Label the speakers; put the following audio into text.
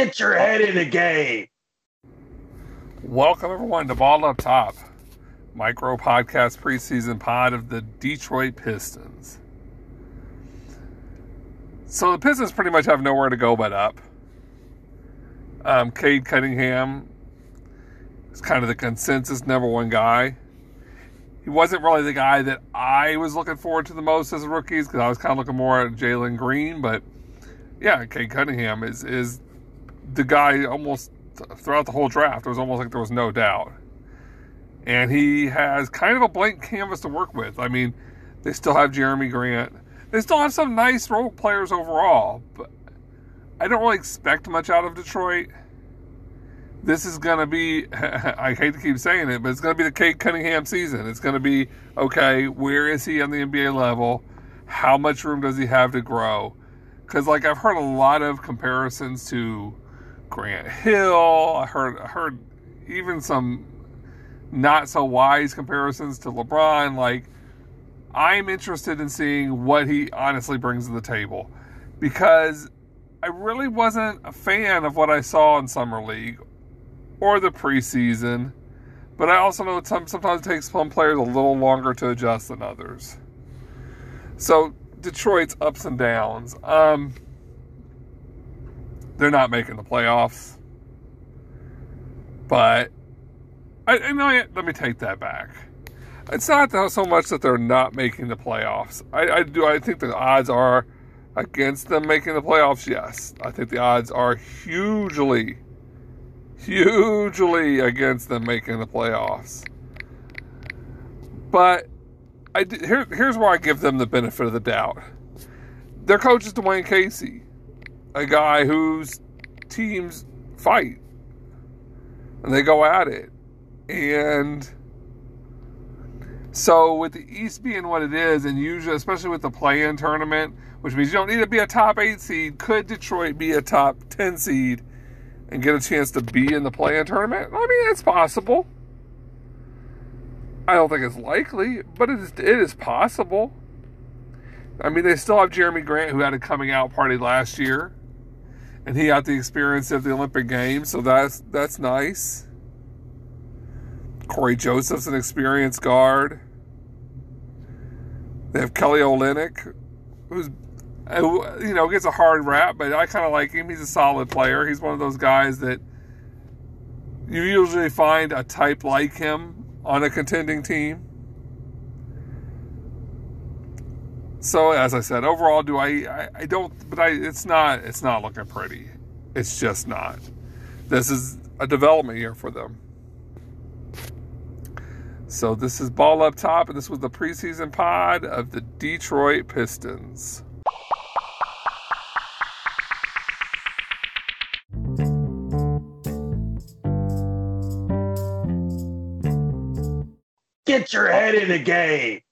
Speaker 1: Get your head in the game.
Speaker 2: Welcome, everyone, to Ball Up Top, micro podcast preseason pod of the Detroit Pistons. So the Pistons pretty much have nowhere to go but up. Um, Cade Cunningham is kind of the consensus number one guy. He wasn't really the guy that I was looking forward to the most as rookies because I was kind of looking more at Jalen Green, but yeah, Cade Cunningham is is the guy almost throughout the whole draft. It was almost like there was no doubt. And he has kind of a blank canvas to work with. I mean, they still have Jerami Grant. They still have some nice role players overall, but I don't really expect much out of Detroit. This is going to be, I hate to keep saying it, but it's going to be the Cade Cunningham season. It's going to be, okay, where is he on the NBA level? How much room does he have to grow? Because, like, I've heard a lot of comparisons to Grant Hill. I heard I heard even some not so wise comparisons to LeBron. Like I'm interested in seeing what he honestly brings to the table because I really wasn't a fan of what I saw in summer league or the preseason. But I also know some, sometimes it takes some players a little longer to adjust than others. So Detroit's ups and downs. Um, they're not making the playoffs. But I, I know. Let me take that back. It's not so much that they're not making the playoffs. I, I do. I think the odds are against them making the playoffs. Yes, I think the odds are hugely, hugely against them making the playoffs. But I here, here's where I give them the benefit of the doubt. Their coach is Dwane Casey a guy whose teams fight and they go at it. And so, with the East being what it is, and usually, especially with the play in tournament, which means you don't need to be a top eight seed, could Detroit be a top 10 seed and get a chance to be in the play in tournament? I mean, it's possible. I don't think it's likely, but it is, it is possible. I mean, they still have Jerami Grant, who had a coming out party last year and he got the experience of the Olympic Games, so that's that's nice. Cory Joseph's an experienced guard. They have Kelly Olynyk, who's uh, you know gets a hard rap, but I kind of like him. He's a solid player. He's one of those guys that you usually find a type like him on a contending team. So as I said, overall, do I, I? I, don't, but I. It's not. It's not looking pretty. It's just not. This is a development year for them. So this is ball up top, and this was the preseason pod of the Detroit Pistons.
Speaker 1: Get your head in the game.